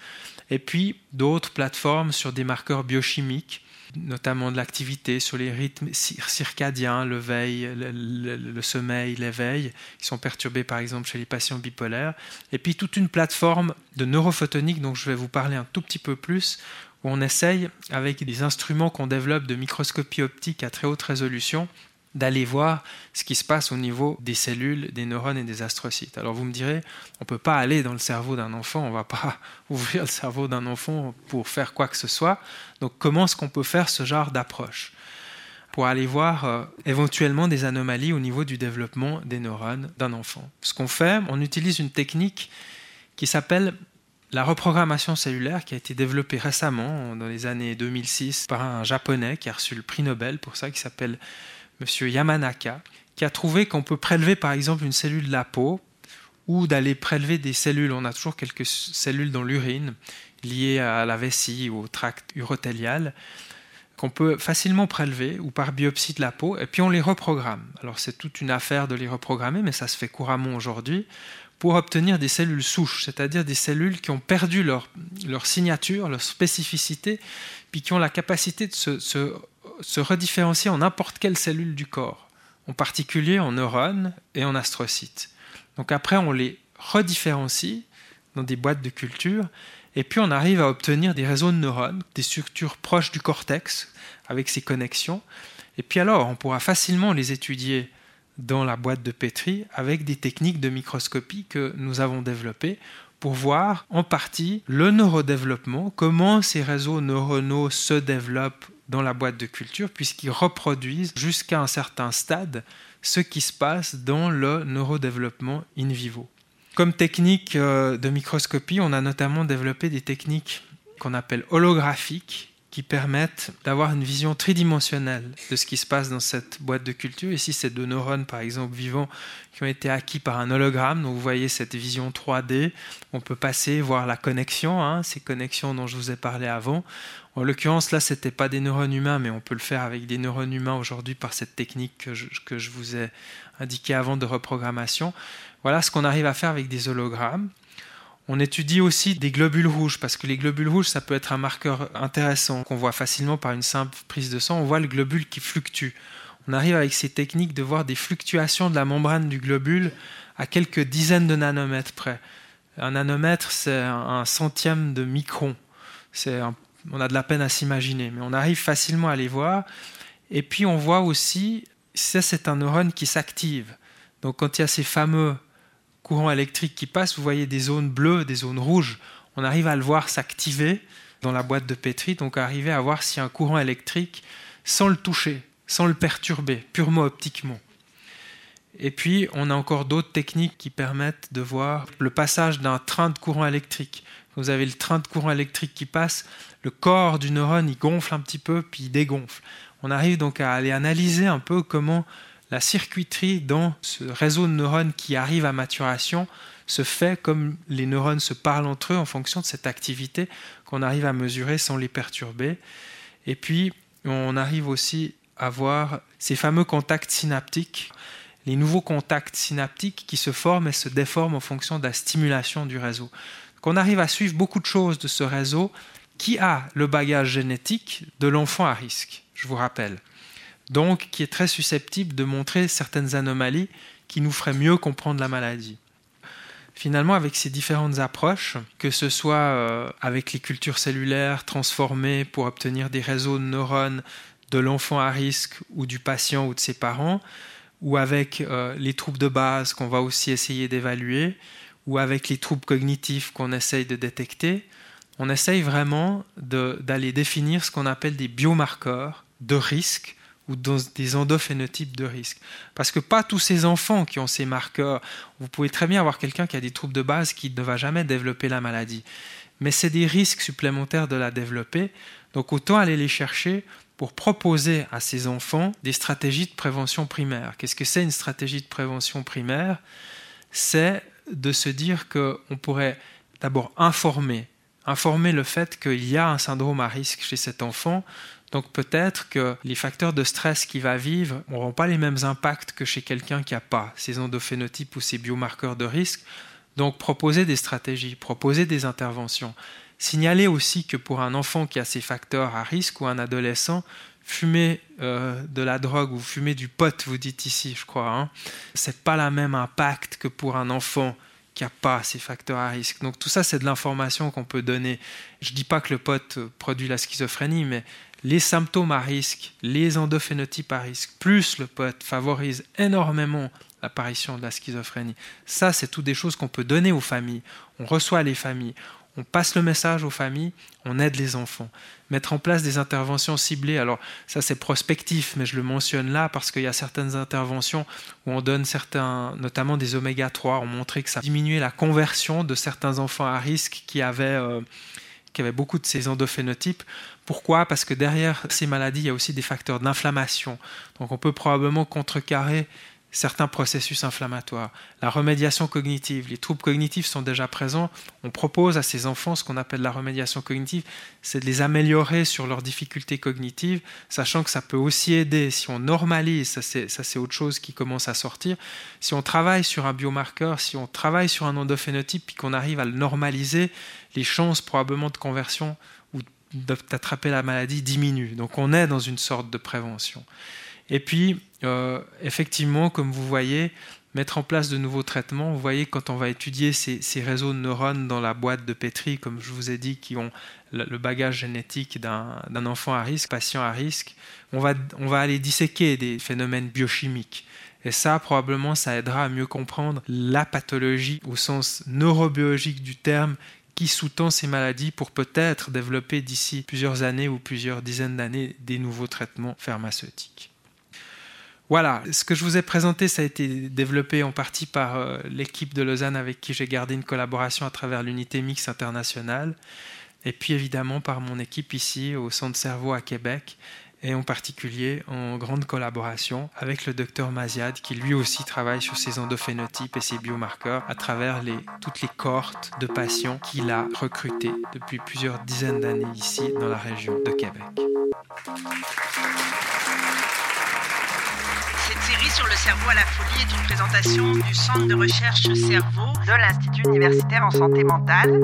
et puis d'autres plateformes sur des marqueurs biochimiques notamment de l'activité sur les rythmes circadiens, le veille, le, sommeil, l'éveil, qui sont perturbés par exemple chez les patients bipolaires. Et puis toute une plateforme de neurophotonique dont je vais vous parler un tout petit peu plus, où on essaye, avec des instruments qu'on développe de microscopie optique à très haute résolution, d'aller voir ce qui se passe au niveau des cellules, des neurones et des astrocytes. Alors vous me direz, on ne peut pas aller dans le cerveau d'un enfant, on ne va pas [laughs] ouvrir le cerveau d'un enfant pour faire quoi que ce soit. Donc comment est-ce qu'on peut faire ce genre d'approche? Pour aller voir euh, éventuellement des anomalies au niveau du développement des neurones d'un enfant. Ce qu'on fait, on utilise une technique qui s'appelle la reprogrammation cellulaire qui a été développée récemment, dans les années 2006, par un japonais qui a reçu le prix Nobel pour ça, qui s'appelle M. Yamanaka, qui a trouvé qu'on peut prélever par exemple une cellule de la peau ou d'aller prélever des cellules. On a toujours quelques cellules dans l'urine liées à la vessie ou au tract urotélial qu'on peut facilement prélever ou par biopsie de la peau, et puis on les reprogramme. Alors c'est toute une affaire de les reprogrammer, mais ça se fait couramment aujourd'hui, pour obtenir des cellules souches, c'est-à-dire des cellules qui ont perdu leur, signature, leur spécificité, puis qui ont la capacité de se, se redifférencier en n'importe quelle cellule du corps, en particulier en neurones et en astrocytes. Donc après, on les redifférencie dans des boîtes de culture, et puis on arrive à obtenir des réseaux de neurones, des structures proches du cortex avec ces connexions. Et puis alors, on pourra facilement les étudier dans la boîte de Petri avec des techniques de microscopie que nous avons développées pour voir en partie le neurodéveloppement, comment ces réseaux neuronaux se développent dans la boîte de culture, puisqu'ils reproduisent jusqu'à un certain stade ce qui se passe dans le neurodéveloppement in vivo. Comme technique euh, de microscopie, on a notamment développé des techniques qu'on appelle holographiques qui permettent d'avoir une vision tridimensionnelle de ce qui se passe dans cette boîte de culture. Ici, c'est deux neurones, par exemple, vivants, qui ont été acquis par un hologramme. Donc, vous voyez cette vision 3D. On peut passer, voir la connexion, hein, ces connexions dont je vous ai parlé avant. En l'occurrence, là, ce n'était pas des neurones humains, mais on peut le faire avec des neurones humains aujourd'hui par cette technique que je, que je vous ai indiquée avant de reprogrammation. Voilà ce qu'on arrive à faire avec des hologrammes. On étudie aussi des globules rouges, parce que les globules rouges, ça peut être un marqueur intéressant qu'on voit facilement par une simple prise de sang. On voit le globule qui fluctue. On arrive avec ces techniques de voir des fluctuations de la membrane du globule à quelques dizaines de nanomètres près. Un nanomètre, c'est un centième de micron. On a de la peine à s'imaginer, mais on arrive facilement à les voir. Et puis on voit aussi, ça c'est un neurone qui s'active. Donc quand il y a ces fameux courant électrique qui passe, vous voyez des zones bleues, des zones rouges. On arrive à le voir s'activer dans la boîte de Petri, donc arriver à voir s'il y a un courant électrique sans le toucher, sans le perturber, purement optiquement. Et puis, on a encore d'autres techniques qui permettent de voir le passage d'un train de courant électrique. Vous avez le train de courant électrique qui passe, le corps du neurone, il gonfle un petit peu, puis il dégonfle. On arrive donc à aller analyser un peu comment la circuiterie dans ce réseau de neurones qui arrive à maturation se fait comme les neurones se parlent entre eux en fonction de cette activité qu'on arrive à mesurer sans les perturber. Et puis, on arrive aussi à voir ces fameux contacts synaptiques, les nouveaux contacts synaptiques qui se forment et se déforment en fonction de la stimulation du réseau. Qu'on arrive à suivre beaucoup de choses de ce réseau qui a le bagage génétique de l'enfant à risque, je vous rappelle donc qui est très susceptible de montrer certaines anomalies qui nous feraient mieux comprendre la maladie. Finalement, avec ces différentes approches, que ce soit euh, avec les cultures cellulaires transformées pour obtenir des réseaux de neurones de l'enfant à risque ou du patient ou de ses parents, ou avec euh, les troubles de base qu'on va aussi essayer d'évaluer, ou avec les troubles cognitifs qu'on essaye de détecter, on essaye vraiment d'aller définir ce qu'on appelle des biomarqueurs de risque ou des endophénotypes de risque. Parce que pas tous ces enfants qui ont ces marqueurs, vous pouvez très bien avoir quelqu'un qui a des troubles de base qui ne va jamais développer la maladie. Mais c'est des risques supplémentaires de la développer, donc autant aller les chercher pour proposer à ces enfants des stratégies de prévention primaire. Qu'est-ce que c'est une stratégie de prévention primaire? C'est de se dire qu'on pourrait d'abord informer, informer le fait qu'il y a un syndrome à risque chez cet enfant, donc peut-être que les facteurs de stress qu'il va vivre n'auront pas les mêmes impacts que chez quelqu'un qui n'a pas ces endophénotypes ou ces biomarqueurs de risque. Donc proposer des stratégies, proposer des interventions. Signaler aussi que pour un enfant qui a ces facteurs à risque ou un adolescent, fumer euh, de la drogue ou fumer du pot, vous dites ici, je crois, hein, c'est pas la même impact que pour un enfant qui n'a pas ces facteurs à risque. Donc tout ça, c'est de l'information qu'on peut donner. Je ne dis pas que le pot produit la schizophrénie, mais les symptômes à risque, les endophénotypes à risque, plus le pote favorise énormément l'apparition de la schizophrénie. Ça, c'est toutes des choses qu'on peut donner aux familles. On reçoit les familles, on passe le message aux familles, on aide les enfants. Mettre en place des interventions ciblées, alors ça c'est prospectif, mais je le mentionne là parce qu'il y a certaines interventions où on donne certains, notamment des oméga 3, ont montré que ça diminuait la conversion de certains enfants à risque qui avaient, euh, qui avaient beaucoup de ces endophénotypes. Pourquoi? Parce que derrière ces maladies, il y a aussi des facteurs d'inflammation. Donc on peut probablement contrecarrer certains processus inflammatoires. La remédiation cognitive, les troubles cognitifs sont déjà présents. On propose à ces enfants ce qu'on appelle la remédiation cognitive, c'est de les améliorer sur leurs difficultés cognitives, sachant que ça peut aussi aider si on normalise, ça c'est autre chose qui commence à sortir, si on travaille sur un biomarqueur, si on travaille sur un endophénotype, puis qu'on arrive à le normaliser, les chances probablement de conversion ou d'attraper la maladie diminuent. Donc on est dans une sorte de prévention. Et puis, euh, effectivement, comme vous voyez, mettre en place de nouveaux traitements. Vous voyez, quand on va étudier ces, réseaux de neurones dans la boîte de Petri, comme je vous ai dit, qui ont le bagage génétique d'un enfant à risque, patient à risque, on va, on va aller disséquer des phénomènes biochimiques. Et ça, probablement, ça aidera à mieux comprendre la pathologie au sens neurobiologique du terme qui sous-tend ces maladies pour peut-être développer d'ici plusieurs années ou plusieurs dizaines d'années des nouveaux traitements pharmaceutiques. Voilà, ce que je vous ai présenté, ça a été développé en partie par euh, l'équipe de Lausanne avec qui j'ai gardé une collaboration à travers l'unité mix internationale, et puis évidemment par mon équipe ici au Centre Cerveau à Québec, et en particulier en grande collaboration avec le docteur Maziad, qui lui aussi travaille sur ces endophénotypes et ces biomarqueurs à travers toutes les cohortes de patients qu'il a recrutés depuis plusieurs dizaines d'années ici dans la région de Québec. Cette série sur le cerveau à la folie est une présentation du Centre de recherche cerveau de l'Institut universitaire en santé mentale.